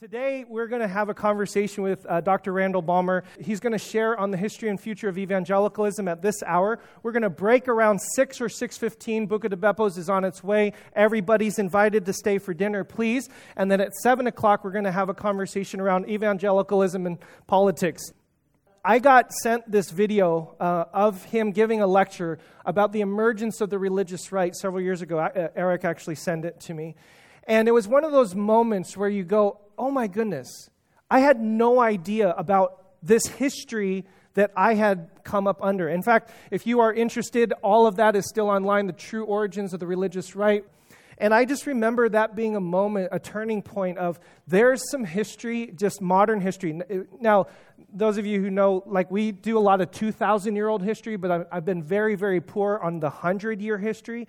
Today, we're going to have a conversation with uh, Dr. Randall Balmer. He's going to share on the history and future of evangelicalism at this hour. We're going to break around 6 or 6.15. Buca di Beppo's is on its way. Everybody's invited to stay for dinner, please. And then at 7 o'clock, we're going to have a conversation around evangelicalism and politics. I got sent this video uh, of him giving a lecture about the emergence of the religious right several years ago. Uh, Eric actually sent it to me. And it was one of those moments where you go, oh my goodness, I had no idea about this history that I had come up under. In fact, if you are interested, all of that is still online the true origins of the religious right. And I just remember that being a moment, a turning point of there's some history, just modern history. Now, those of you who know, like we do a lot of 2,000 year old history, but I've been very, very poor on the 100 year history.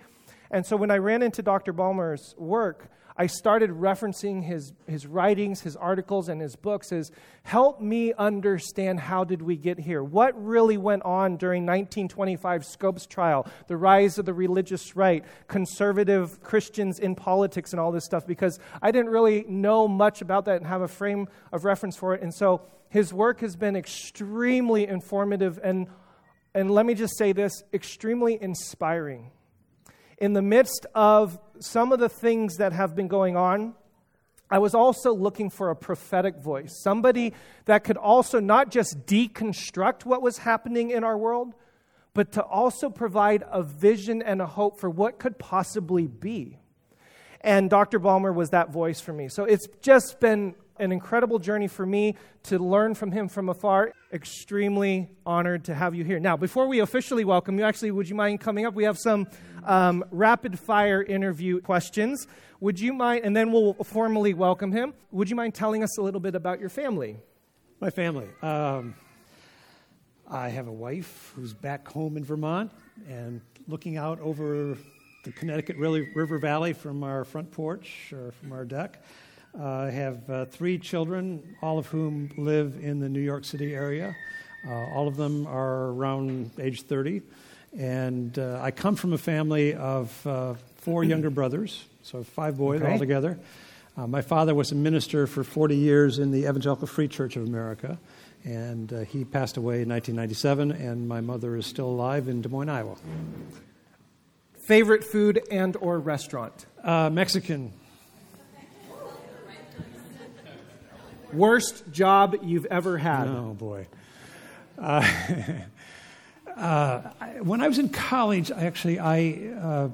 And so when I ran into Dr. Balmer's work, I started referencing his, his writings, his articles, and his books as help me understand how did we get here? What really went on during 1925 Scopes trial, the rise of the religious right, conservative Christians in politics, and all this stuff, because I didn't really know much about that and have a frame of reference for it. And so his work has been extremely informative and, and let me just say this, extremely inspiring in the midst of some of the things that have been going on, I was also looking for a prophetic voice, somebody that could also not just deconstruct what was happening in our world, but to also provide a vision and a hope for what could possibly be. And Dr. Balmer was that voice for me. So it's just been an incredible journey for me to learn from him from afar. Extremely honored to have you here. Now, before we officially welcome you, actually, would you mind coming up? We have some um, rapid fire interview questions. Would you mind, and then we'll formally welcome him. Would you mind telling us a little bit about your family? My family. Um, I have a wife who's back home in Vermont and looking out over the Connecticut River Valley from our front porch or from our deck. Uh, I have uh, three children, all of whom live in the New York City area. Uh, all of them are around age 30. And uh, I come from a family of uh, four younger brothers, so five boys okay. altogether. Uh, my father was a minister for 40 years in the Evangelical Free Church of America, and he passed away in 1997, and my mother is still alive in Des Moines, Iowa. Favorite food and or restaurant? Mexican. Worst job you've ever had? Oh, boy. Uh, uh, when I was in college, actually, I, uh,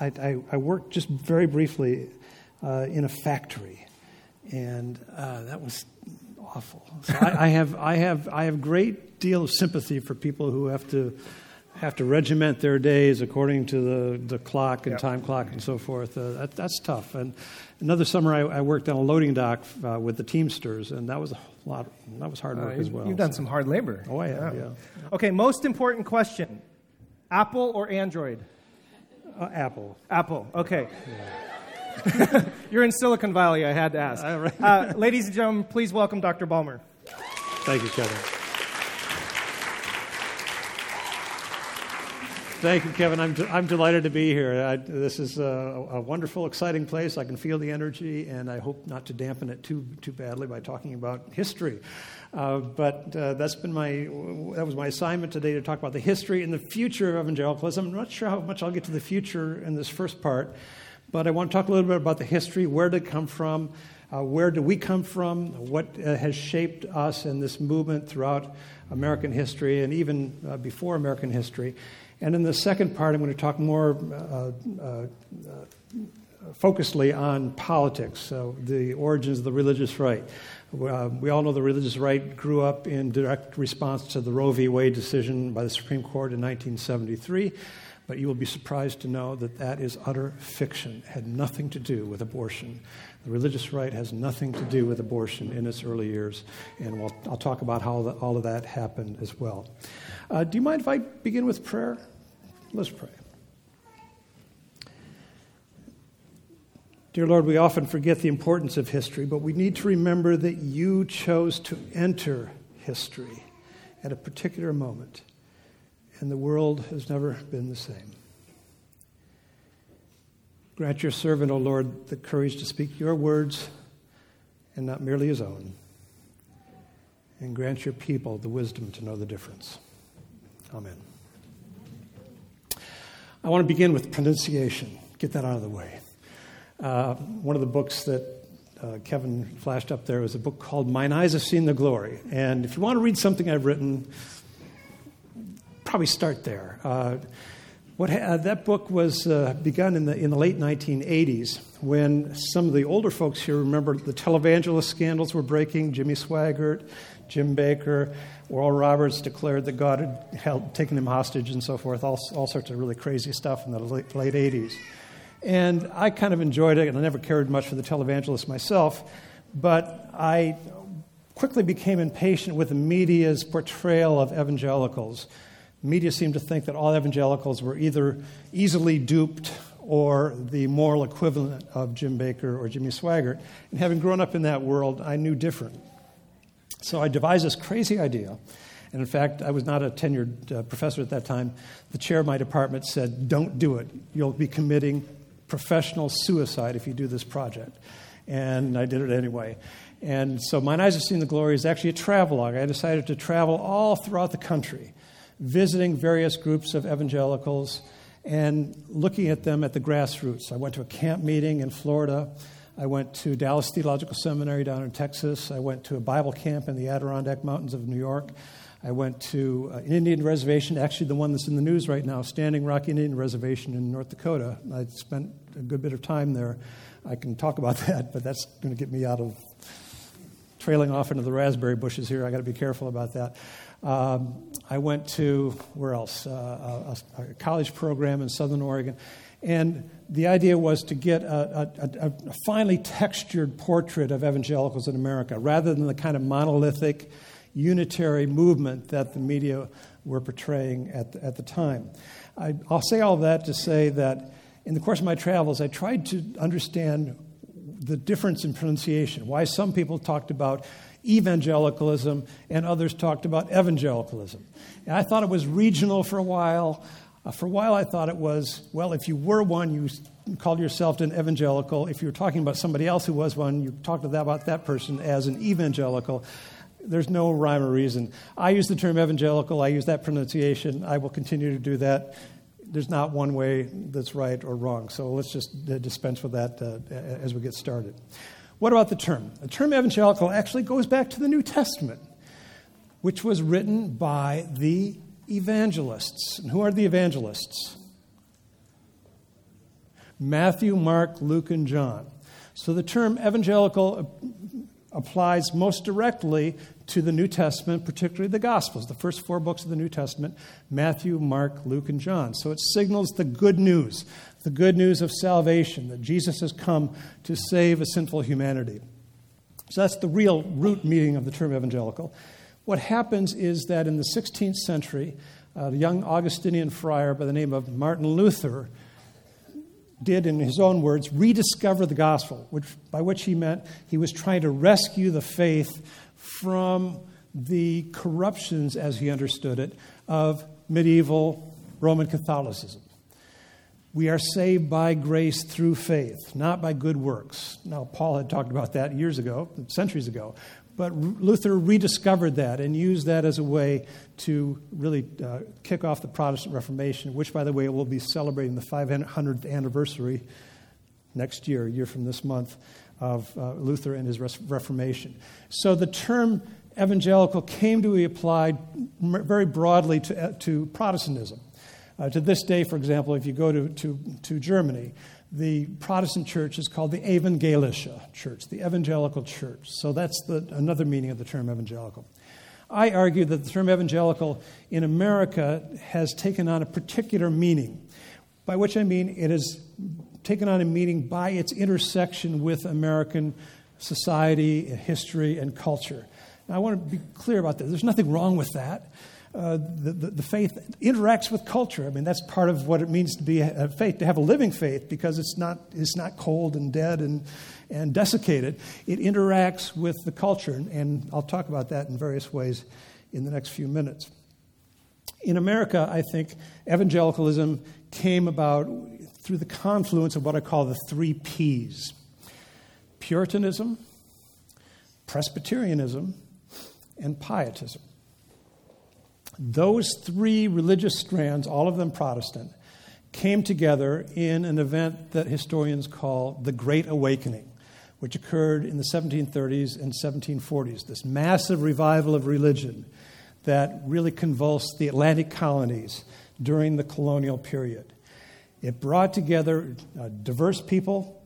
I, I, I, worked just very briefly uh, in a factory, and uh, that was awful. So I, I, have, I, have, I have great deal of sympathy for people who have to have to regiment their days according to the, the clock and yep. time clock and so forth. Uh, that, that's tough. And another summer, I, I worked on a loading dock uh, with the Teamsters, and that was a lot. That was hard work uh, as well. You've done so. some hard labor. Oh, I have. Yeah. yeah. Okay. Most important question: Apple or Android? Uh, Apple. Apple. Okay. Yeah. You're in Silicon Valley. I had to ask. Uh, ladies and gentlemen, please welcome Dr. Balmer. Thank you, Kevin. Thank you, Kevin. I'm, d- I'm delighted to be here. I, this is a, a, wonderful, exciting place. I can feel the energy, and I hope not to dampen it too, too badly by talking about history. Uh, but uh, that's been my, that was my assignment today to talk about the history and the future of evangelicalism. I'm not sure how much I'll get to the future in this first part, but I want to talk a little bit about the history. Where did it come from? Uh, where do we come from? What uh, has shaped us in this movement throughout American history and even uh, before American history? And in the second part, I'm going to talk more uh, uh, focusedly on politics, so the origins of the religious right. Uh, we all know the religious right grew up in direct response to the Roe v. Wade decision by the Supreme Court in 1973, but you will be surprised to know that that is utter fiction. It had nothing to do with abortion. The religious right has nothing to do with abortion in its early years, and we'll, I'll talk about how the, all of that happened as well. Uh, do you mind if I begin with prayer? Let's pray. Dear Lord, we often forget the importance of history, but we need to remember that you chose to enter history at a particular moment, and the world has never been the same. Grant your servant, O Lord, the courage to speak your words and not merely his own, and grant your people the wisdom to know the difference. Amen. I want to begin with pronunciation, get that out of the way. Uh, one of the books that uh, Kevin flashed up there was a book called Mine Eyes Have Seen the Glory. And if you want to read something I've written, probably start there. Uh, what ha- that book was uh, begun in the, in the late 1980s when some of the older folks here remember the televangelist scandals were breaking. Jimmy Swaggart, Jim Bakker, Oral Roberts declared that God had held, taken him hostage and so forth, all, all sorts of really crazy stuff in the late, late 80s. And I kind of enjoyed it, and I never cared much for the televangelist myself, but I quickly became impatient with the media's portrayal of evangelicals. Media seemed to think that all evangelicals were either easily duped or the moral equivalent of Jim Bakker or Jimmy Swaggart. And having grown up in that world, I knew different. So I devised this crazy idea. And in fact, I was not a tenured uh, professor at that time. The chair of my department said, Don't do it. You'll be committing professional suicide if you do this project. And I did it anyway. And so Mine Eyes Have Seen the Glory is actually a travelogue. I decided to travel all throughout the country, visiting various groups of evangelicals and looking at them at the grassroots. I went to a camp meeting in Florida. I went to Dallas Theological Seminary down in Texas. I went to a Bible camp in the Adirondack Mountains of New York. I went to uh, an Indian reservation, actually the one that's in the news right now, Standing Rock Indian Reservation in North Dakota. I spent a good bit of time there. I can talk about that, but that's going to get me out of trailing off into the raspberry bushes here. I got to be careful about that. Um, I went to where else? Uh, a, a, college program in Southern Oregon, and the idea was to get a, a, a, finely textured portrait of evangelicals in America rather than the kind of monolithic, unitary movement that the media were portraying at the, at the time. I, will say all that to say that in the course of my travels, I tried to understand the difference in pronunciation, why some people talked about evangelicalism and others talked about evangelicalism. And I thought it was regional for a while. Uh, for a while, I thought it was, well, if you were one, you called yourself an evangelical. If you were talking about somebody else who was one, you talked about that person as an evangelical. There's no rhyme or reason. I use the term evangelical, I use that pronunciation. I will continue to do that. There's not one way that's right or wrong. So let's just dispense with that uh, as we get started. What about the term? The term evangelical actually goes back to the New Testament, which was written by the evangelists. And who are the evangelists? Matthew, Mark, Luke, and John. So the term evangelical applies most directly to the New Testament, particularly the Gospels, the first four books of the New Testament Matthew, Mark, Luke, and John. So it signals the good news, the good news of salvation, that Jesus has come to save a sinful humanity. So that's the real root meaning of the term evangelical. What happens is that in the 16th century, uh, the young Augustinian friar by the name of Martin Luther did, in his own words, rediscover the gospel, which, by which he meant he was trying to rescue the faith from the corruptions, as he understood it, of medieval Roman Catholicism. We are saved by grace through faith, not by good works. Now, Paul had talked about that years ago, centuries ago. But Luther rediscovered that and used that as a way to really uh, kick off the Protestant Reformation, which, by the way, will be celebrating the 500th anniversary next year, a year from this month, of uh, Luther and his Reformation. So the term evangelical came to be applied very broadly to, uh, to Protestantism. Uh, to this day, for example, if you go to, to, to Germany, the Protestant church is called the Evangelische Church, the evangelical church. So that's the, another meaning of the term evangelical. I argue that the term evangelical in America has taken on a particular meaning, by which I mean it has taken on a meaning by its intersection with American society, history, and culture. Now, I want to be clear about that. There's nothing wrong with that uh, the, the, the, faith interacts with culture. I mean, that's part of what it means to be a faith, to have a living faith, because it's not, it's not cold and dead and, and desiccated. It interacts with the culture, and, and I'll talk about that in various ways in the next few minutes. In America, I think evangelicalism came about through the confluence of what I call the three P's Puritanism, Presbyterianism, and Pietism. Those three religious strands, all of them Protestant, came together in an event that historians call the Great Awakening, which occurred in the 1730s and 1740s. This massive revival of religion that really convulsed the Atlantic colonies during the colonial period. It brought together uh, diverse people,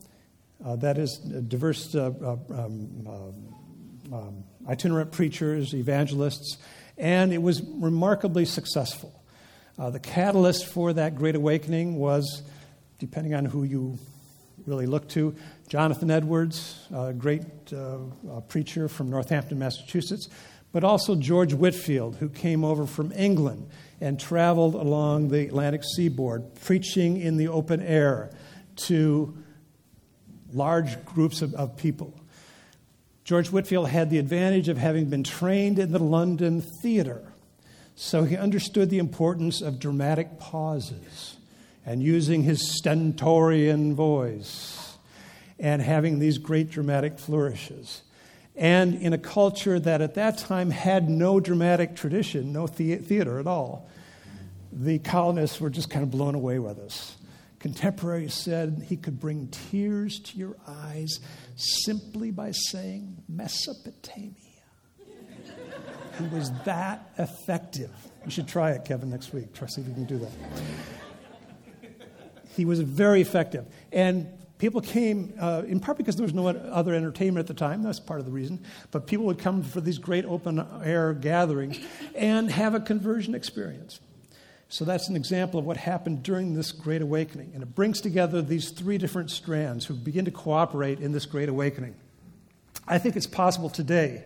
uh, that is, uh, diverse uh, uh, um, um, um, itinerant preachers, evangelists, and it was remarkably successful. Uh, the catalyst for that great awakening was, depending on who you really look to, Jonathan Edwards, a great uh, uh, preacher from Northampton, Massachusetts, but also George Whitefield, who came over from England and traveled along the Atlantic seaboard, preaching in the open air to large groups of, of people. George Whitefield had the advantage of having been trained in the London theater, so he understood the importance of dramatic pauses and using his stentorian voice and having these great dramatic flourishes. And in a culture that at that time had no dramatic tradition, no the- theater at all, the colonists were just kind of blown away with this. Contemporaries said he could bring tears to your eyes simply by saying Mesopotamia. he was that effective. You should try it, Kevin, next week. Try see if you can do that. He was very effective. And people came, uh, in part because there was no other entertainment at the time, that's part of the reason, but people would come for these great open air gatherings and have a conversion experience. So that's an example of what happened during this Great Awakening. And it brings together these three different strands who begin to cooperate in this Great Awakening. I think it's possible today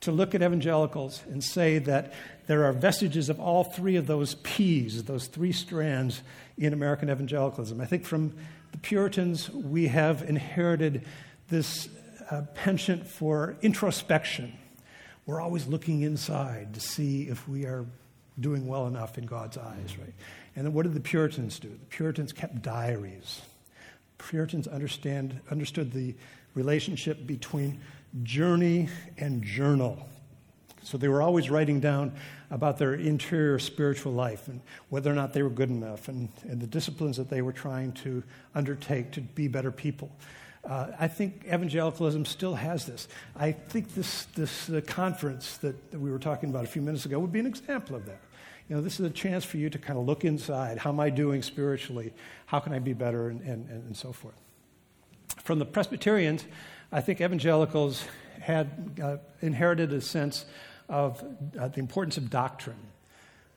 to look at evangelicals and say that there are vestiges of all three of those P's, those three strands in American evangelicalism. I think from the Puritans, we have inherited this uh, penchant for introspection. We're always looking inside to see if we are doing well enough in God's eyes, right? And then what did the Puritans do? The Puritans kept diaries. Puritans understand, understood the relationship between journey and journal. So they were always writing down about their interior spiritual life and whether or not they were good enough and, and the disciplines that they were trying to undertake to be better people. Uh, I think evangelicalism still has this. I think this, this uh, conference that, that we were talking about a few minutes ago would be an example of that. You know, this is a chance for you to kind of look inside. How am I doing spiritually? How can I be better? And, and, and so forth. From the Presbyterians, I think evangelicals had uh, inherited a sense of uh, the importance of doctrine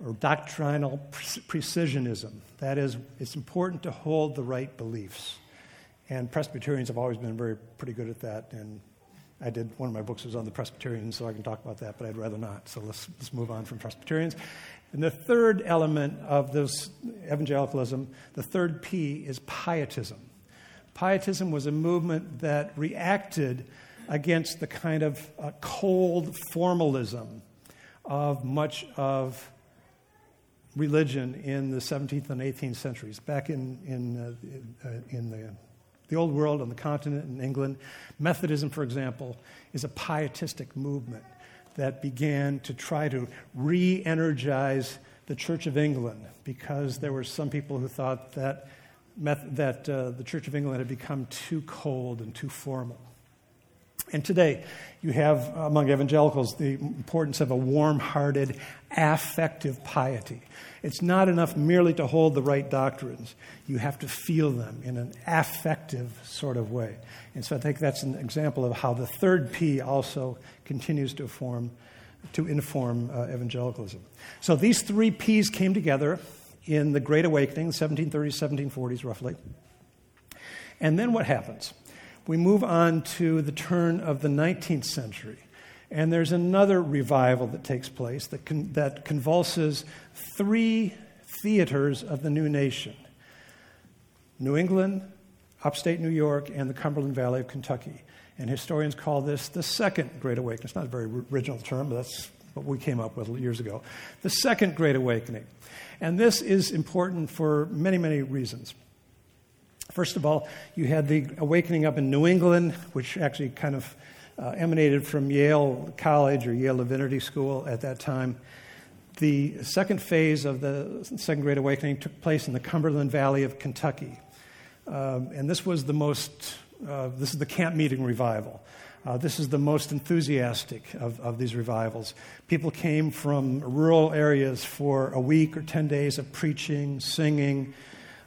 or doctrinal pre- precisionism. That is, it's important to hold the right beliefs. And Presbyterians have always been very pretty good at that. And I did one of my books was on the Presbyterians, so I can talk about that, but I'd rather not. So let's, let's move on from Presbyterians. And the third element of this evangelicalism, the third P, is pietism. Pietism was a movement that reacted against the kind of uh, cold formalism of much of religion in the 17th and 18th centuries. Back in, in, uh, in the the old world on the continent in England. Methodism, for example, is a pietistic movement that began to try to re energize the Church of England because there were some people who thought that, that uh, the Church of England had become too cold and too formal. And today, you have among evangelicals the importance of a warm hearted, affective piety. It's not enough merely to hold the right doctrines, you have to feel them in an affective sort of way. And so I think that's an example of how the third P also continues to form. To inform uh, evangelicalism. So these three P's came together in the Great Awakening, 1730s, 1740s, roughly. And then what happens? We move on to the turn of the 19th century. And there's another revival that takes place that, con- that convulses three theaters of the new nation New England, upstate New York, and the Cumberland Valley of Kentucky. And historians call this the Second Great Awakening. It's not a very original term, but that's what we came up with years ago. The Second Great Awakening. And this is important for many, many reasons. First of all, you had the awakening up in New England, which actually kind of uh, emanated from Yale College or Yale Divinity School at that time. The second phase of the Second Great Awakening took place in the Cumberland Valley of Kentucky. Um, and this was the most, uh, this is the camp meeting revival. Uh, this is the most enthusiastic of, of these revivals. People came from rural areas for a week or 10 days of preaching, singing,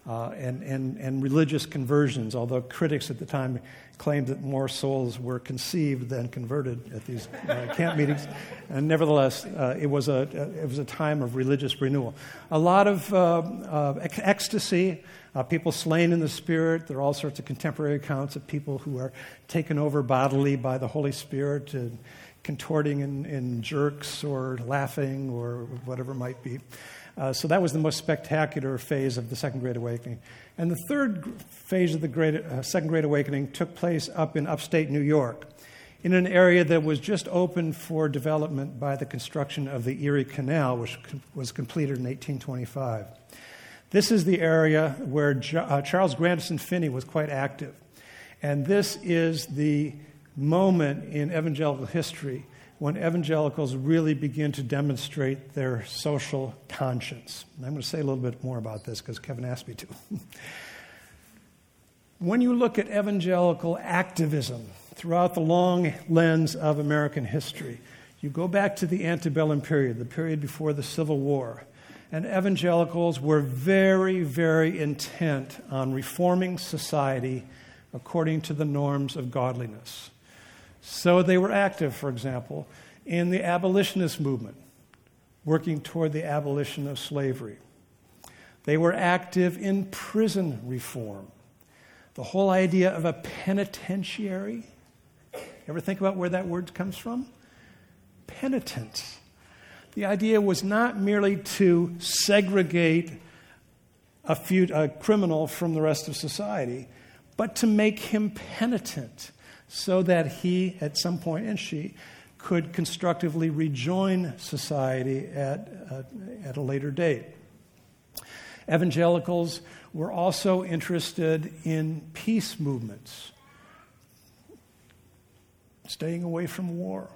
uh, and, and, and religious conversions, although critics at the time claimed that more souls were conceived than converted at these uh, camp meetings. And nevertheless, uh, it, was a, it was a time of religious renewal. A lot of uh, ecstasy, uh, people slain in the Spirit. There are all sorts of contemporary accounts of people who are taken over bodily by the Holy Spirit, and contorting in, in jerks or laughing or whatever it might be. Uh, so that was the most spectacular phase of the Second Great Awakening. And the third phase of the great, uh, Second Great Awakening took place up in upstate New York, in an area that was just opened for development by the construction of the Erie Canal, which was completed in 1825. This is the area where uh, Charles Grandison Finney was quite active. And this is the moment in evangelical history when evangelicals really begin to demonstrate their social conscience. And I'm going to say a little bit more about this because Kevin asked me to. when you look at evangelical activism throughout the long lens of American history, you go back to the antebellum period, the period before the Civil War, and evangelicals were very, very intent on reforming society according to the norms of godliness. So they were active, for example, in the abolitionist movement, working toward the abolition of slavery. They were active in prison reform. The whole idea of a penitentiary. Ever think about where that word comes from? Penitent. The idea was not merely to segregate a, a criminal from the rest of society, but to make him penitent so that he, at some point, and she, could constructively rejoin society at, uh, at a later date. Evangelicals were also interested in peace movements, staying away from war.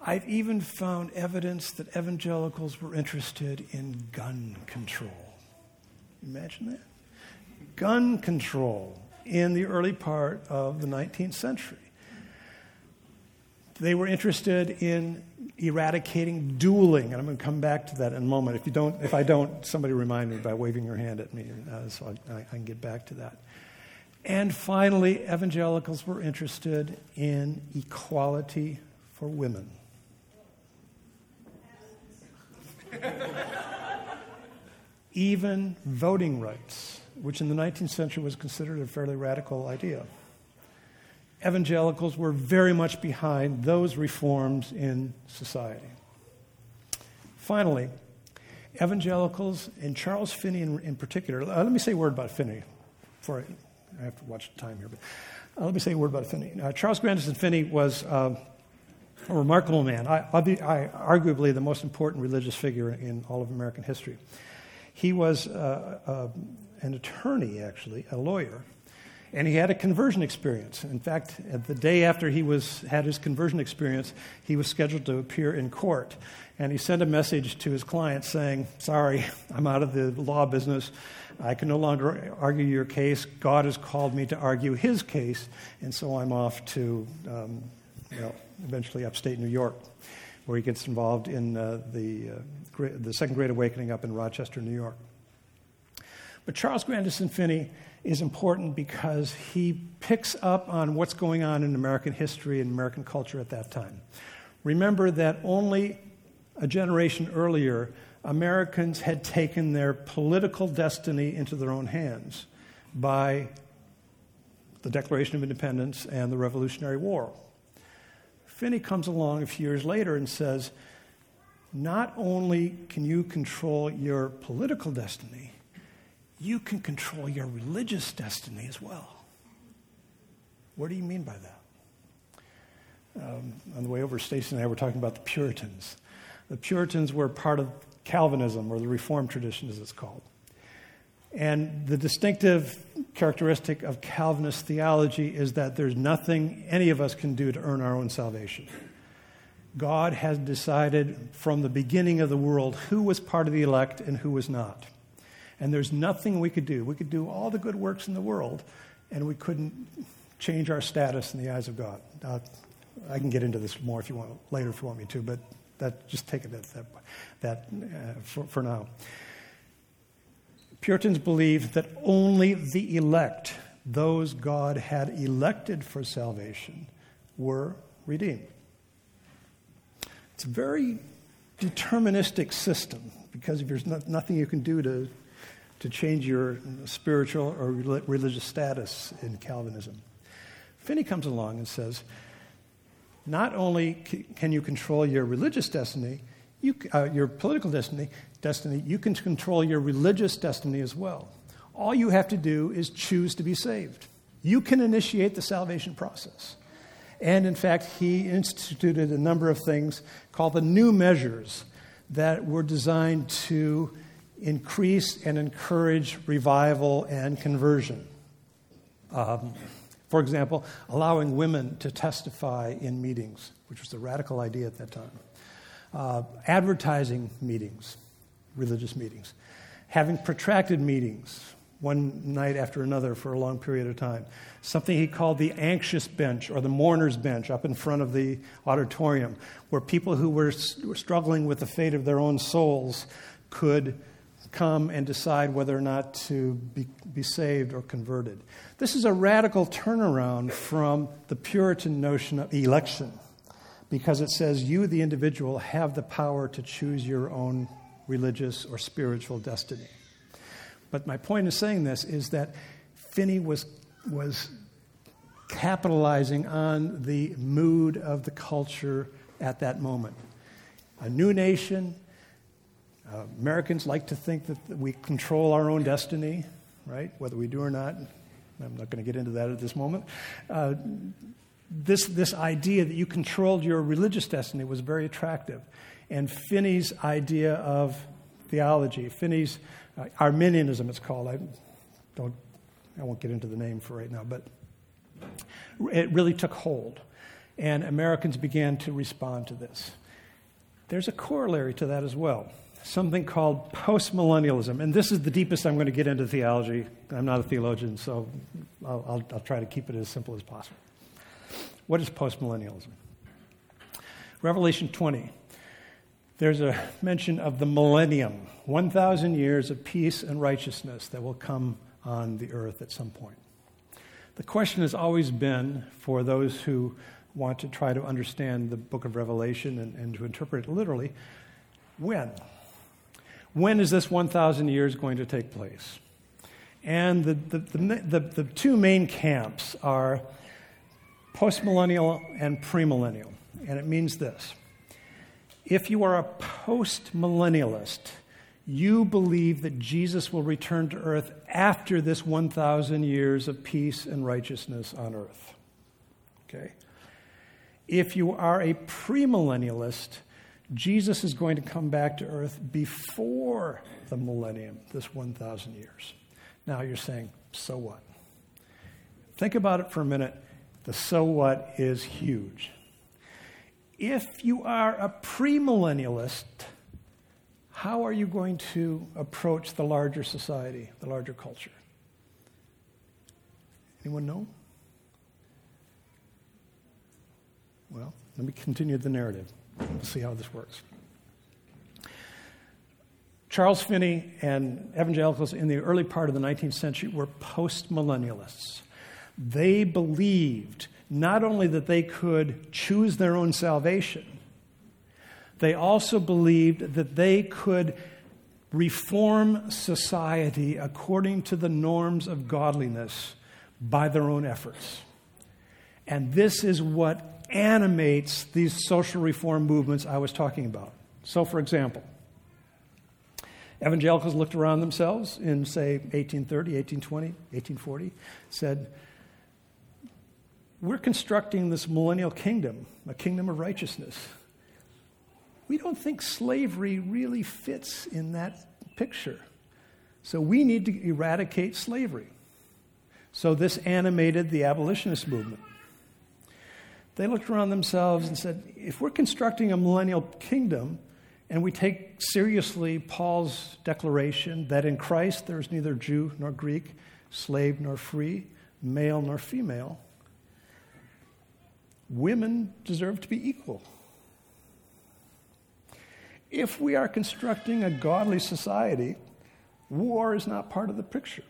I've even found evidence that evangelicals were interested in gun control. Imagine that. Gun control in the early part of the 19th century. They were interested in eradicating dueling, and I'm going to come back to that in a moment. If, you don't, if I don't, somebody remind me by waving your hand at me uh, so I, I can get back to that. And finally, evangelicals were interested in equality for women. Even voting rights which in the 19th century was considered a fairly radical idea. Evangelicals were very much behind those reforms in society. Finally, evangelicals, and Charles Finney in, in particular, uh, let me say a word about Finney before I, I have to watch the time here, but uh, let me say a word about Finney. Uh, Charles Grandison Finney was uh, a remarkable man, I, I, arguably the most important religious figure in all of American history. He was uh, uh, an attorney, actually, a lawyer, and he had a conversion experience. In fact, the day after he was, had his conversion experience, he was scheduled to appear in court. And he sent a message to his client saying, Sorry, I'm out of the law business. I can no longer argue your case. God has called me to argue his case, and so I'm off to, um, know, eventually upstate New York, where he gets involved in uh, the, uh, the Second Great Awakening up in Rochester, New York. But Charles Grandison Finney is important because he picks up on what's going on in American history and American culture at that time. Remember that only a generation earlier, Americans had taken their political destiny into their own hands by the Declaration of Independence and the Revolutionary War. Finney comes along a few years later and says, Not only can you control your political destiny, you can control your religious destiny as well. What do you mean by that? Um, on the way over, Stacy and I were talking about the Puritans. The Puritans were part of Calvinism, or the Reformed tradition as it's called. And the distinctive characteristic of Calvinist theology is that there's nothing any of us can do to earn our own salvation. God has decided from the beginning of the world who was part of the elect and who was not. And there's nothing we could do. We could do all the good works in the world, and we couldn't change our status in the eyes of God. Uh, I can get into this more if you want later if you want me to, but that just take it at that, that uh, for, for now. Puritans believed that only the elect, those God had elected for salvation, were redeemed. It's a very deterministic system because if there's nothing you can do to, to change your spiritual or religious status in Calvinism. Finney comes along and says, not only can you control your religious destiny, you, uh, your political destiny, destiny, you can control your religious destiny as well. All you have to do is choose to be saved. You can initiate the salvation process. And in fact, he instituted a number of things called the new measures that were designed to increase and encourage revival and conversion. Um, for example, allowing women to testify in meetings, which was a radical idea at that time. Uh, advertising meetings, religious meetings. Having protracted meetings, one night after another for a long period of time. Something he called the anxious bench or the mourner's bench up in front of the auditorium, where people who were, were struggling with the fate of their own souls could come and decide whether or not to be, be saved or converted. This is a radical turnaround from the Puritan notion of election because it says you, the individual, have the power to choose your own religious or spiritual destiny. But my point in saying this is that Finney was, was capitalizing on the mood of the culture at that moment. A new nation, uh, Americans like to think that we control our own destiny, right? Whether we do or not. I'm not going to get into that at this moment. Uh, this, this idea that you controlled your religious destiny was very attractive. And Finney's idea of theology, Finney's uh, Arminianism, it's called. I, don't, I won't get into the name for right now, but it really took hold. And Americans began to respond to this. There's a corollary to that as well something called postmillennialism. And this is the deepest I'm going to get into theology. I'm not a theologian, so I'll, I'll, I'll try to keep it as simple as possible. What is postmillennialism? Revelation 20. There's a mention of the millennium, 1,000 years of peace and righteousness that will come on the earth at some point. The question has always been for those who want to try to understand the book of Revelation and, and to interpret it literally when? When is this 1,000 years going to take place? And the, the, the, the, two main camps are postmillennial and premillennial. And it means this if you are a postmillennialist, you believe that Jesus will return to earth after this 1,000 years of peace and righteousness on earth. Okay? If you are a premillennialist, Jesus is going to come back to earth before the millennium, this 1,000 years. Now you're saying, so what? Think about it for a minute. The so what is huge. If you are a premillennialist, how are you going to approach the larger society, the larger culture? Anyone know? Well, let me continue the narrative. We'll see how this works. Charles Finney and evangelicals in the early part of the 19th century were postmillennialists. They believed not only that they could choose their own salvation, they also believed that they could reform society according to the norms of godliness by their own efforts. And this is what animates these social reform movements I was talking about. So, for example, evangelicals looked around themselves in, say, 1830, 1820, 1840, said, We're constructing this millennial kingdom, a kingdom of righteousness. We don't think slavery really fits in that picture. So we need to eradicate slavery. So this animated the abolitionist movement. They looked around themselves and said, if we're constructing a millennial kingdom and we take seriously Paul's declaration that in Christ there is neither Jew nor Greek, slave nor free, male nor female, women deserve to be equal. If we are constructing a godly society, war is not part of the picture.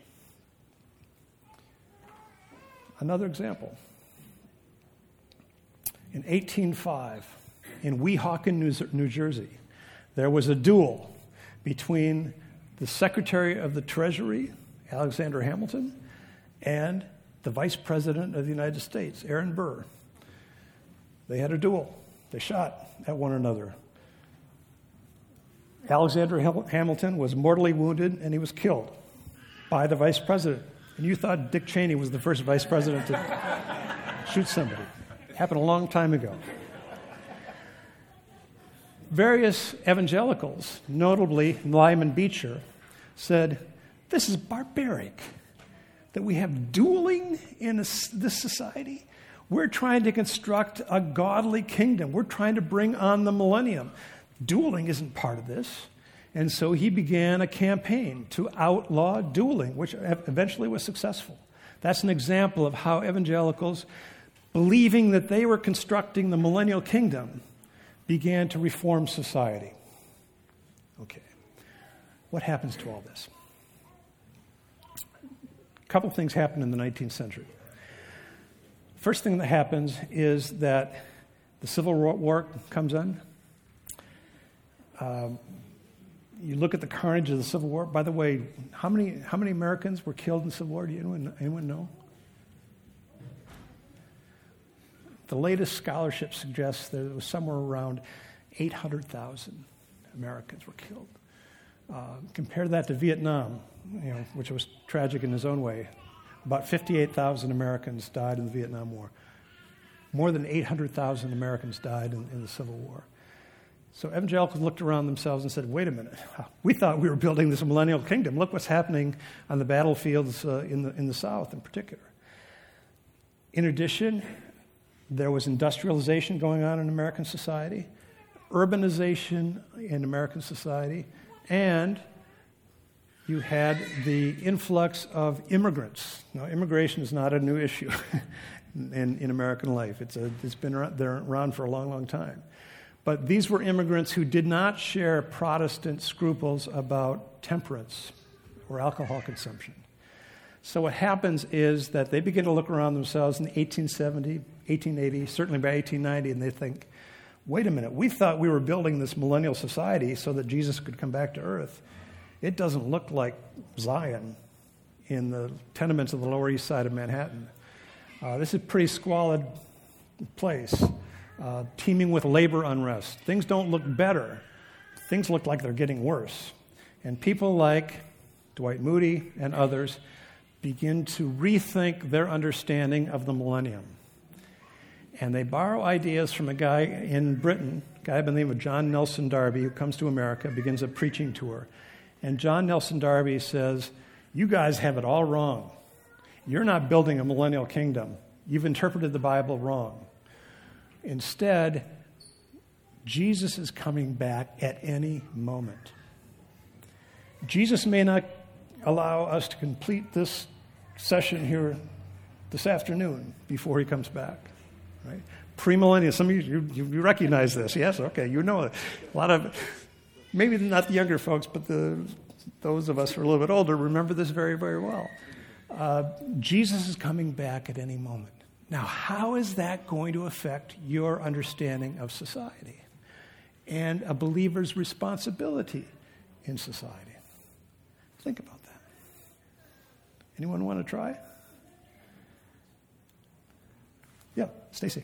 Another example. In 1805, in Weehawken, New Jersey, there was a duel between the Secretary of the Treasury, Alexander Hamilton, and the Vice President of the United States, Aaron Burr. They had a duel. They shot at one another. Alexander Hamilton was mortally wounded and he was killed by the vice president. And you thought Dick Cheney was the first vice president to shoot somebody. Happened a long time ago. Various evangelicals, notably Lyman Beecher, said, This is barbaric that we have dueling in this society. We're trying to construct a godly kingdom. We're trying to bring on the millennium. Dueling isn't part of this. And so he began a campaign to outlaw dueling, which eventually was successful. That's an example of how evangelicals, believing that they were constructing the millennial kingdom, began to reform society. Okay. What happens to all this? A couple things happen in the 19th century. First thing that happens is that the Civil War comes in. Um, you look at the carnage of the Civil War. By the way, how many, how many Americans were killed in the Civil War? Do anyone, anyone know? The latest scholarship suggests that it was somewhere around 800,000 Americans were killed. Uh, compare that to Vietnam, you know, which was tragic in its own way. About 58,000 Americans died in the Vietnam War. More than 800,000 Americans died in, in the Civil War. So evangelicals looked around themselves and said, wait a minute, we thought we were building this millennial kingdom. Look what's happening on the battlefields uh, in, the, in the South in particular. In addition, there was industrialization going on in American society, urbanization in American society, and you had the influx of immigrants. Now, immigration is not a new issue in, in American life, it's, a, it's been around, around for a long, long time. But these were immigrants who did not share Protestant scruples about temperance or alcohol consumption. So what happens is that they begin to look around themselves in 1870, 1880, certainly by 1890, and they think, wait a minute, we thought we were building this millennial society so that Jesus could come back to earth. It doesn't look like Zion in the tenements of the Lower East Side of Manhattan. Uh, this is a pretty squalid place uh, teeming with labor unrest. Things don't look better, things look like they're getting worse. And people like Dwight Moody and others begin to rethink their understanding of the millennium. And they borrow ideas from a guy in Britain, a guy by the name of John Nelson Darby, who comes to America, begins a preaching tour. And John Nelson Darby says, You guys have it all wrong. You're not building a millennial kingdom. You've interpreted the Bible wrong. Instead, Jesus is coming back at any moment. Jesus may not allow us to complete this session here this afternoon before he comes back. Right? Premillennial. Some of you, you, you recognize this. Yes, okay, you know it. A lot of, maybe not the younger folks, but the, those of us who are a little bit older remember this very, very well. Uh, Jesus is coming back at any moment. Now, how is that going to affect your understanding of society and a believer's responsibility in society? Think about that. Anyone want to try? Yeah, Stacy.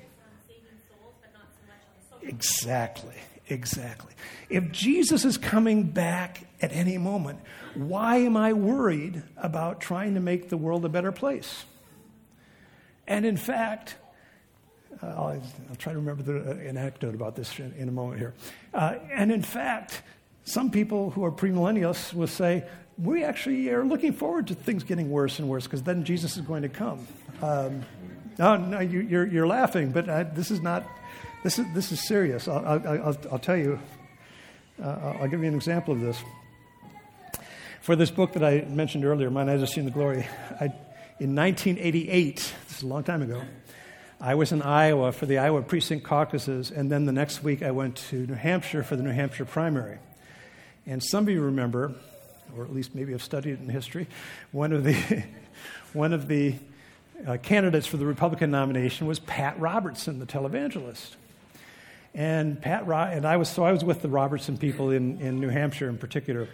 Exactly, exactly. If Jesus is coming back at any moment, why am I worried about trying to make the world a better place? And in fact, uh, I'll, I'll, try to remember the, uh, an anecdote about this in, in a moment here. Uh, and in fact, some people who are premillennialists will say we actually are looking forward to things getting worse and worse because then Jesus is going to come. Um, no, no, you, are you're, you're laughing, but I, this is not, this is, this is serious. I'll, I'll, I'll tell you, uh, I'll give you an example of this. For this book that I mentioned earlier, Mine Eyes Have Seen the Glory, I, in 1988, this is a long time ago, I was in Iowa for the Iowa precinct caucuses, and then the next week I went to New Hampshire for the New Hampshire primary. And some of you remember, or at least maybe have studied it in history, one of the, one of the uh, candidates for the Republican nomination was Pat Robertson, the televangelist. And Pat Ro- and I was so I was with the Robertson people in, in New Hampshire in particular,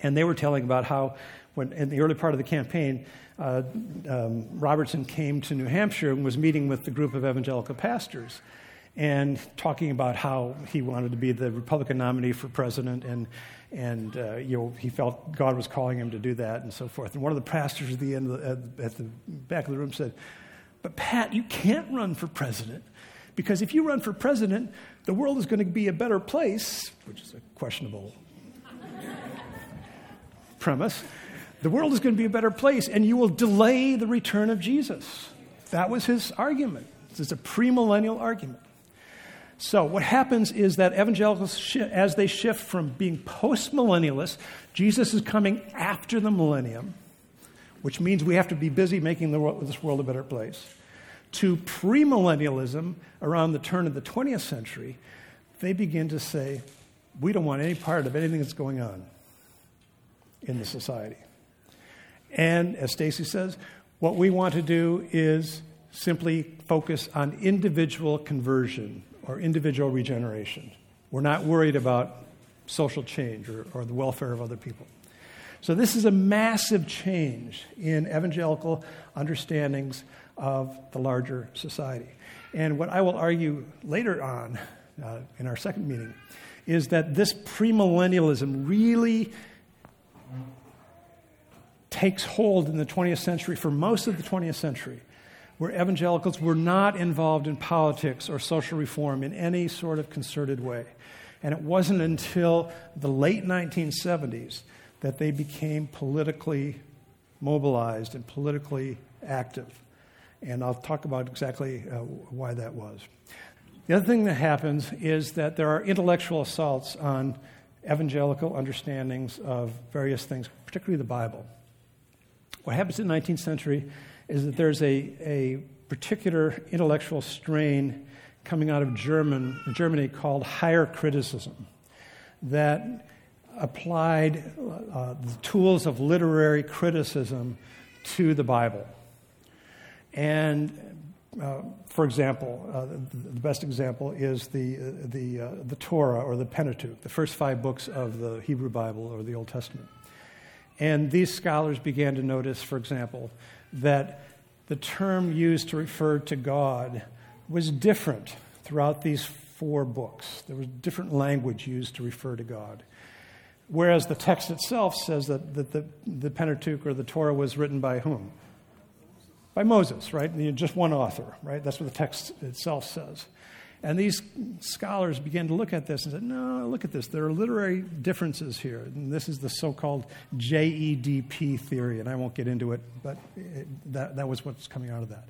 and they were telling about how when in the early part of the campaign uh, um, Robertson came to New Hampshire and was meeting with the group of evangelical pastors and talking about how he wanted to be the Republican nominee for president and and uh, you know he felt God was calling him to do that and so forth. And one of the pastors at the end the, at the back of the room said, "But Pat, you can't run for president because if you run for president, the world is going to be a better place," which is a questionable premise the world is going to be a better place and you will delay the return of Jesus. That was his argument. It's a premillennial argument. So, what happens is that evangelicals, as they shift from being postmillennialists, Jesus is coming after the millennium, which means we have to be busy making world, this world a better place, to premillennialism around the turn of the 20th century, they begin to say, we don't want any part of anything that's going on in the society. And as Stacy says, what we want to do is simply focus on individual conversion or individual regeneration. We're not worried about social change or, or the welfare of other people. So, this is a massive change in evangelical understandings of the larger society. And what I will argue later on uh, in our second meeting is that this premillennialism really takes hold in the 20th century for most of the 20th century, where evangelicals were not involved in politics or social reform in any sort of concerted way. And it wasn't until the late 1970s that they became politically mobilized and politically active. And I'll talk about exactly uh, why that was. The other thing that happens is that there are intellectual assaults on evangelical understandings of various things, particularly the Bible. What happens in the 19th century is that there's a, a particular intellectual strain coming out of German, Germany called higher criticism that applied uh, the tools of literary criticism to the Bible. And uh, for example, uh, the, the, best example is the, the, uh, the Torah or the Pentateuch, the first five books of the Hebrew Bible or the Old Testament. And these scholars began to notice, for example, that the term used to refer to God was different throughout these four books. There was different language used to refer to God. Whereas the text itself says that, that the, the Pentateuch or the Torah was written by whom? By Moses, right? Just one author, right? That's what the text itself says. And these scholars began to look at this and said, no, look at this. There are literary differences here. And this is the so called JEDP theory. And I won't get into it, but it, that, that was what's coming out of that.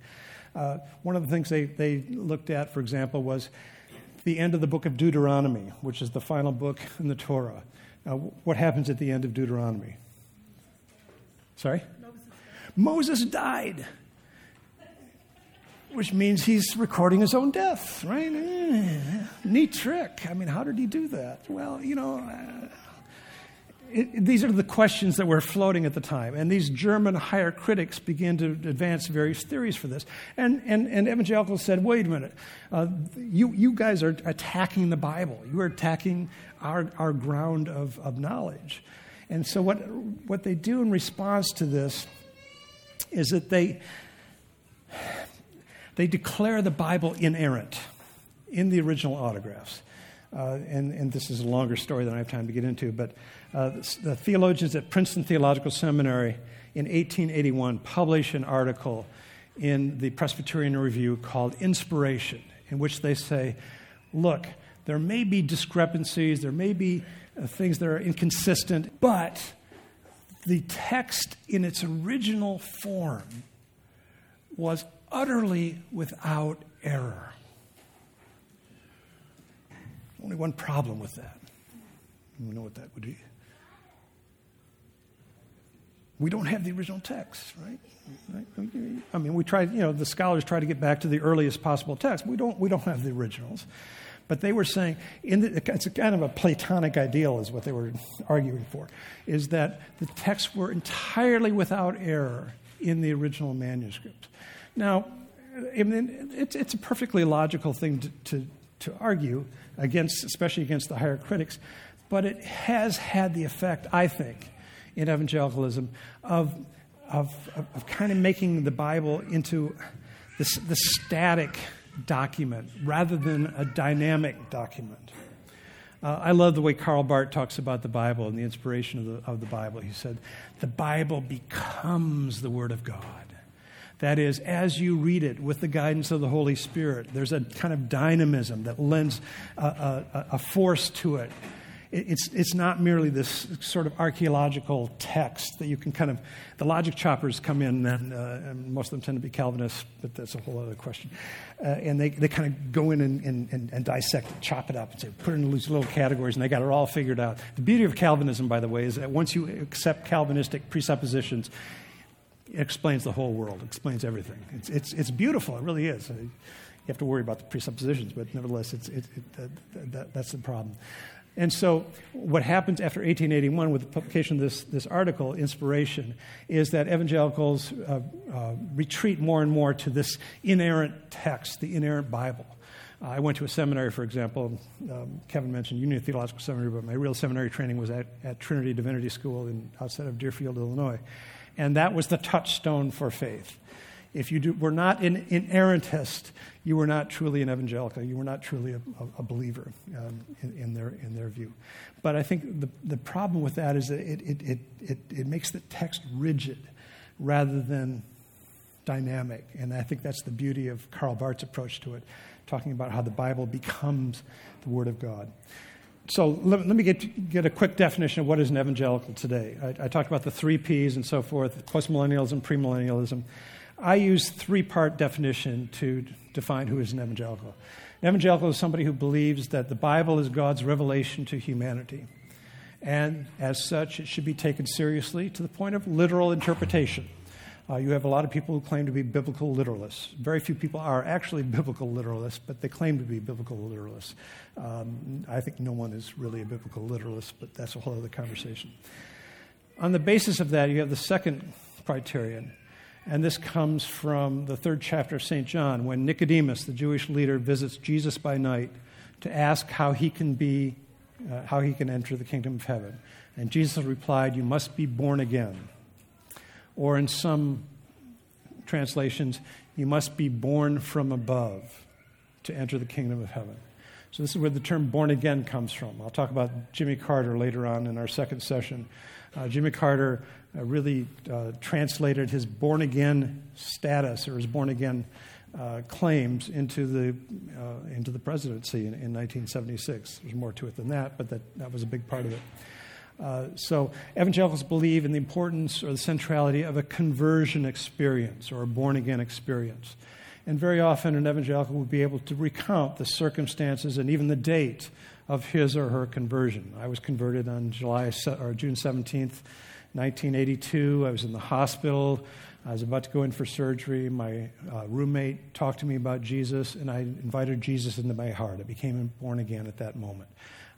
Uh, one of the things they, they looked at, for example, was the end of the book of Deuteronomy, which is the final book in the Torah. Now, what happens at the end of Deuteronomy? Sorry? Moses died which means he's recording his own death, right? Neat trick. I mean, how did he do that? Well, you know, uh, it, these are the questions that were floating at the time. And these German higher critics began to advance various theories for this. And, and, and evangelicals said, wait a minute, uh, you, you guys are attacking the Bible. You are attacking our, our ground of, of knowledge. And so, what, what they do in response to this is that they they declare the Bible inerrant in the original autographs. Uh, and, and, this is a longer story than I have time to get into, but uh, the theologians at Princeton Theological Seminary in 1881 publish an article in the Presbyterian Review called Inspiration, in which they say, look, there may be discrepancies, there may be uh, things that are inconsistent, but the text in its original form was utterly without error. Only one problem with that. We know what that would be. We don't have the original text, right? I mean, we try, you know, the scholars try to get back to the earliest possible text. We don't, we don't have the originals. But they were saying, the, it's kind of a Platonic ideal, is what they were arguing for, is that the texts were entirely without error in the original manuscript. Now, I mean, it's, it's a perfectly logical thing to, to, to argue against, especially against the higher critics, but it has had the effect, I think, in evangelicalism of, of, of kind of making the Bible into this, this static document rather than a dynamic document. Uh, I love the way Karl Barth talks about the Bible and the inspiration of the, of the Bible. He said, The Bible becomes the Word of God. That is, as you read it with the guidance of the Holy Spirit, there's a kind of dynamism that lends a, a, a force to it it's, it's not merely this sort of archaeological text that you can kind of, the logic choppers come in, and, uh, and most of them tend to be Calvinists, but that's a whole other question. Uh, and they, they kind of go in and, and, and, dissect chop it up, and say, put it in these little categories, and they got it all figured out. The beauty of Calvinism, by the way, is that once you accept Calvinistic presuppositions, it explains the whole world, explains everything. It's, it's, it's beautiful, it really is. You have to worry about the presuppositions, but nevertheless, it's, it, it, that, that's the problem. And so, what happens after 1881 with the publication of this, this article, Inspiration, is that evangelicals uh, uh, retreat more and more to this inerrant text, the inerrant Bible. I went to a seminary, for example. Um, Kevin mentioned Union Theological Seminary, but my real seminary training was at, at Trinity Divinity School in, outside of Deerfield, Illinois. And that was the touchstone for faith. If you do, were not an inerrantist, you were not truly an evangelical. You were not truly a, a, a believer um, in, in, their, in their view. But I think the, the problem with that is that it, it, it, it, it makes the text rigid rather than dynamic. And I think that's the beauty of Karl Barth's approach to it, talking about how the Bible becomes the Word of God. So let, let me get, get a quick definition of what is an evangelical today. I, I talked about the three P's and so forth postmillennialism, premillennialism. I use three part definition to define who is an evangelical. An evangelical is somebody who believes that the Bible is God's revelation to humanity. And as such, it should be taken seriously to the point of literal interpretation. Uh, you have a lot of people who claim to be biblical literalists. Very few people are actually biblical literalists, but they claim to be biblical literalists. Um, I think no one is really a biblical literalist, but that's a whole other conversation. On the basis of that, you have the second criterion and this comes from the third chapter of St. John, when Nicodemus, the Jewish leader, visits Jesus by night to ask how he can be, uh, how he can enter the kingdom of heaven. And Jesus replied, You must be born again. Or in some translations, you must be born from above to enter the kingdom of heaven. So, this is where the term born again comes from. I'll talk about Jimmy Carter later on in our second session. Uh, Jimmy Carter uh, really uh, translated his born again status or his born again uh, claims into the, uh, into the presidency in, in, 1976. There's more to it than that, but that, that was a big part of it. Uh, so, evangelicals believe in the importance or the centrality of a conversion experience or a born again experience. And very often, an evangelical will be able to recount the circumstances and even the date of his or her conversion. I was converted on July or June 17th, 1982. I was in the hospital. I was about to go in for surgery. My uh, roommate talked to me about Jesus, and I invited Jesus into my heart. I became born again at that moment.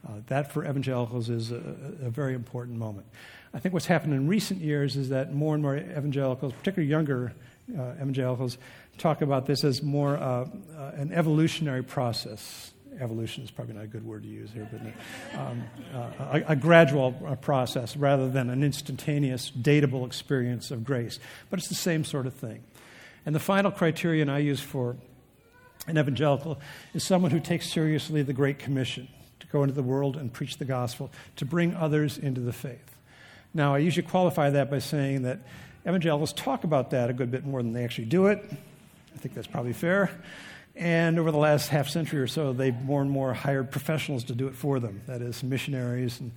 Uh, that for evangelicals is a, a, very important moment. I think what's happened in recent years is that more and more evangelicals, particularly younger uh, evangelicals, talk about this as more uh, uh, an evolutionary process evolution is probably not a good word to use here, but um, uh, a, a, gradual uh, process rather than an instantaneous, datable experience of grace. But it's the same sort of thing. And the final criterion I use for an evangelical is someone who takes seriously the Great Commission go into the world and preach the gospel, to bring others into the faith. Now, I usually qualify that by saying that evangelicals talk about that a good bit more than they actually do it. I think that's probably fair. And over the last half century or so, they've more and more hired professionals to do it for them. That is, missionaries and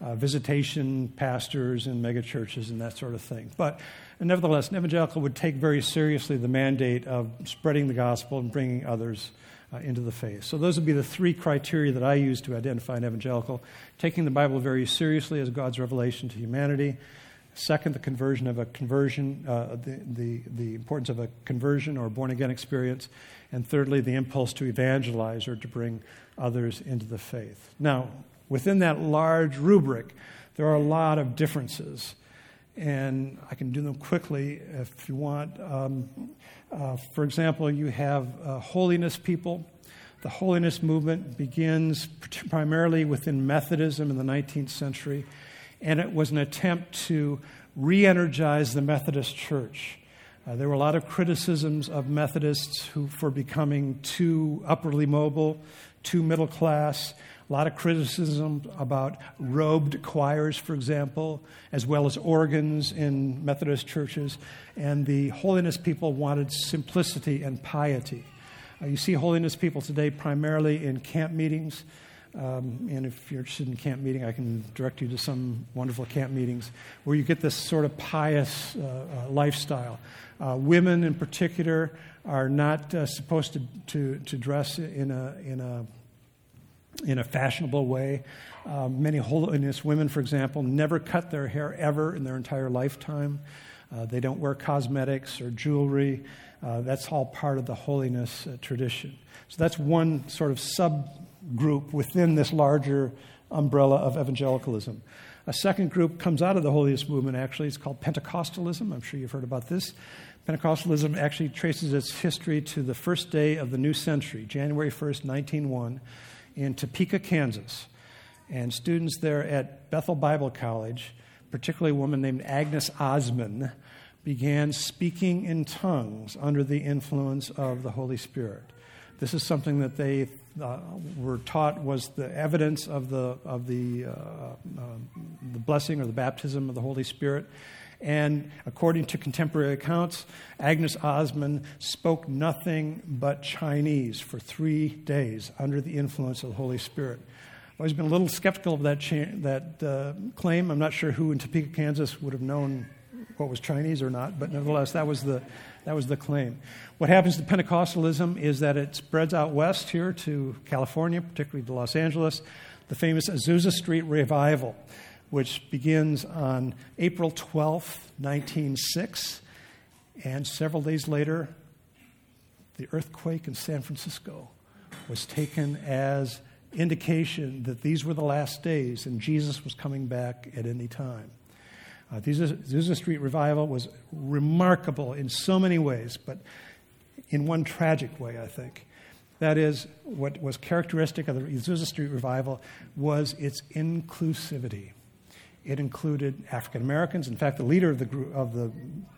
uh, visitation pastors and megachurches and that sort of thing. But nevertheless, an evangelical would take very seriously the mandate of spreading the gospel and bringing others uh, into the faith. So, those would be the three criteria that I use to identify an evangelical taking the Bible very seriously as God's revelation to humanity. Second, the conversion of a conversion, uh, the, the, the importance of a conversion or born again experience. And thirdly, the impulse to evangelize or to bring others into the faith. Now, within that large rubric, there are a lot of differences. And I can do them quickly if you want. Um, uh, for example, you have uh, holiness people. The holiness movement begins primarily within Methodism in the 19th century, and it was an attempt to re energize the Methodist Church. Uh, there were a lot of criticisms of Methodists who, for becoming too upwardly mobile, too middle class, a lot of criticism about robed choirs, for example, as well as organs in Methodist churches. And the holiness people wanted simplicity and piety. Uh, you see holiness people today primarily in camp meetings. Um, and if you're interested in camp meeting, I can direct you to some wonderful camp meetings where you get this sort of pious uh, uh, lifestyle. Uh, women, in particular, are not uh, supposed to, to, to dress in a, in a in a fashionable way. Um, many holiness women, for example, never cut their hair ever in their entire lifetime. Uh, they don't wear cosmetics or jewelry. Uh, that's all part of the holiness uh, tradition. So that's one sort of subgroup within this larger umbrella of evangelicalism. A second group comes out of the holiness movement, actually. It's called Pentecostalism. I'm sure you've heard about this. Pentecostalism actually traces its history to the first day of the new century, January 1st, 1901 in Topeka, Kansas. And students there at Bethel Bible College, particularly a woman named Agnes Ozman, began speaking in tongues under the influence of the Holy Spirit. This is something that they uh, were taught was the evidence of the, of the, uh, uh, the blessing or the baptism of the Holy Spirit. And according to contemporary accounts, Agnes Ozman spoke nothing but Chinese for three days under the influence of the Holy Spirit. I've always been a little skeptical of that, cha- that uh, claim. I'm not sure who in Topeka, Kansas would have known what was Chinese or not, but nevertheless, that was the, that was the claim. What happens to Pentecostalism is that it spreads out west here to California, particularly to Los Angeles, the famous Azusa Street Revival which begins on April 12, 1906. And several days later, the earthquake in San Francisco was taken as indication that these were the last days and Jesus was coming back at any time. Uh, Azusa Street revival was remarkable in so many ways, but in one tragic way, I think. That is, what was characteristic of the Azusa Street revival was its inclusivity. It included African Americans. In fact, the leader of the, group, of the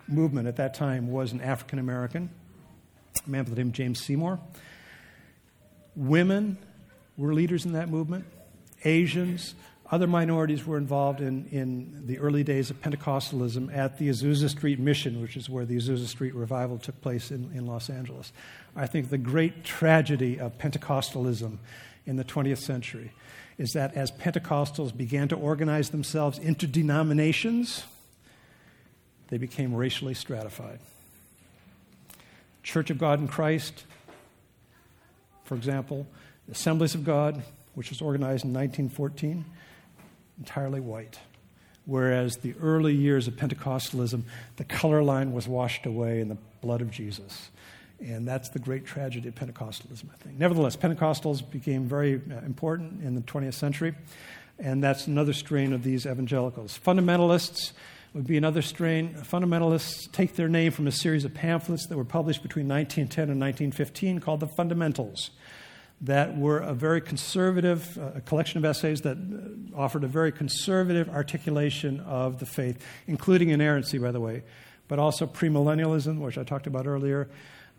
movement at that time was an African American, a man by the name of James Seymour. Women were leaders in that movement. Asians, other minorities were involved in, in the early days of Pentecostalism at the Azusa Street Mission, which is where the Azusa Street revival took place in, in Los Angeles. I think the great tragedy of Pentecostalism in the 20th century is that as Pentecostals began to organize themselves into denominations, they became racially stratified. Church of God in Christ, for example, Assemblies of God, which was organized in 1914, entirely white. Whereas the early years of Pentecostalism, the color line was washed away in the blood of Jesus. And that's the great tragedy of Pentecostalism, I think. Nevertheless, Pentecostals became very uh, important in the 20th century, and that's another strain of these evangelicals. Fundamentalists would be another strain. Fundamentalists take their name from a series of pamphlets that were published between 1910 and 1915 called the Fundamentals, that were a very conservative, uh, a collection of essays that uh, offered a very conservative articulation of the faith, including inerrancy, by the way, but also premillennialism, which I talked about earlier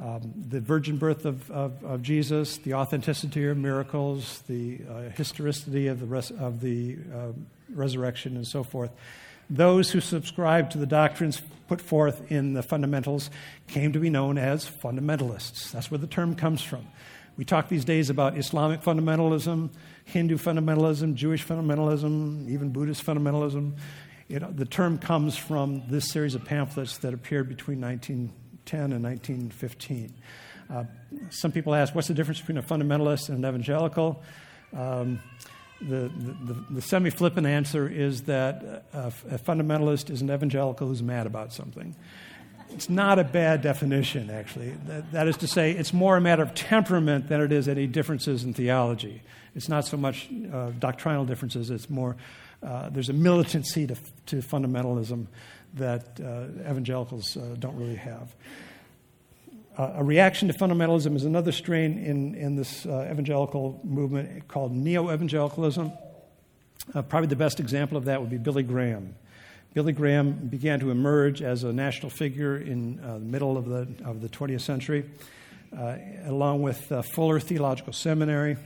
um, the virgin birth of, of, of, Jesus, the authenticity of miracles, the uh, historicity of the, res- of the uh, resurrection, and so forth. those who subscribed to the doctrines put forth in the fundamentals came to be known as fundamentalists. That's where the term comes from. We talk these days about Islamic fundamentalism, Hindu fundamentalism, Jewish fundamentalism, even Buddhist fundamentalism. It, the term comes from this series of pamphlets that appeared between 1910 and 1915. Uh, some people ask, what's the difference between a fundamentalist and an evangelical? Um, the, the, the semi flippant answer is that a, a, fundamentalist is an evangelical who's mad about something. It's not a bad definition, actually. That, that is to say, it's more a matter of temperament than it is any differences in theology. It's not so much uh, doctrinal differences, it's more uh, there's a militancy to, to fundamentalism that uh, evangelicals uh, don't really have. Uh, a reaction to fundamentalism is another strain in, in this uh, evangelical movement called neo evangelicalism. Uh, probably the best example of that would be Billy Graham. Billy Graham began to emerge as a national figure in uh, the middle of the, of the 20th century, along with Fuller Theological Seminary.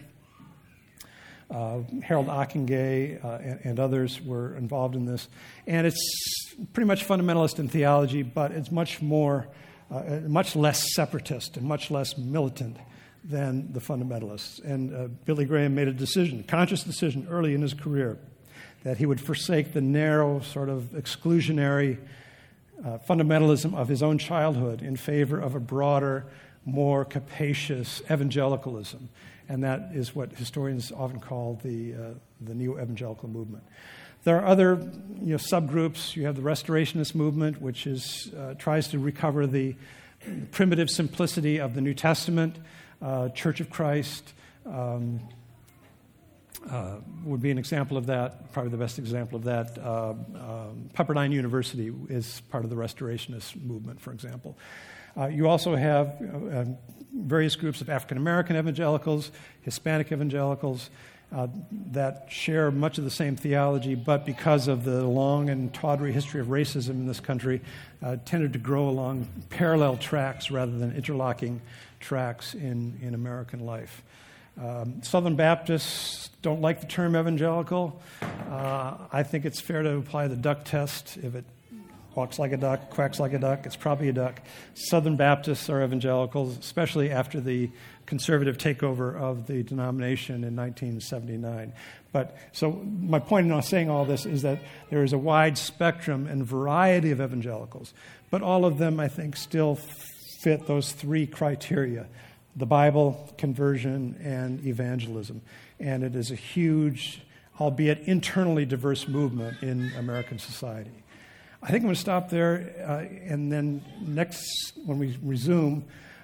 Harold Ockenga and, and others were involved in this. And it's pretty much fundamentalist in theology, but it's much more uh, much less separatist and much less militant than the fundamentalists. And uh, Billy Graham made a decision, conscious decision early in his career, that he would forsake the narrow, sort of exclusionary uh, fundamentalism of his own childhood in favor of a broader, more capacious evangelicalism. And that is what historians often call the, uh, the neo evangelical movement. There are other you know, subgroups. You have the Restorationist movement, which is, uh, tries to recover the primitive simplicity of the New Testament. Uh, Church of Christ um, uh, would be an example of that, probably the best example of that. Uh, um, Pepperdine University is part of the Restorationist movement, for example. Uh, you also have uh, various groups of African American evangelicals, Hispanic evangelicals, uh, that share much of the same theology, but because of the long and tawdry history of racism in this country, uh, tended to grow along parallel tracks rather than interlocking tracks in, in American life. Um, Southern Baptists don't like the term evangelical. Uh, I think it's fair to apply the duck test. If it walks like a duck, quacks like a duck, it's probably a duck. Southern Baptists are evangelicals, especially after the conservative takeover of the denomination in 1979. But so my point in saying all this is that there is a wide spectrum and variety of evangelicals, but all of them, I think, still fit those three criteria the Bible, conversion, and evangelism. And it is a huge, albeit internally diverse movement in American society. I think I'm going to stop there, uh, and then next, when we resume,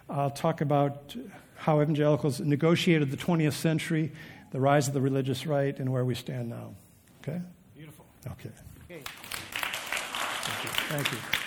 I'll talk about how evangelicals negotiated the 20th century, the rise of the religious right, and where we stand now. Okay? Beautiful. Okay. okay. Thank you. Thank you.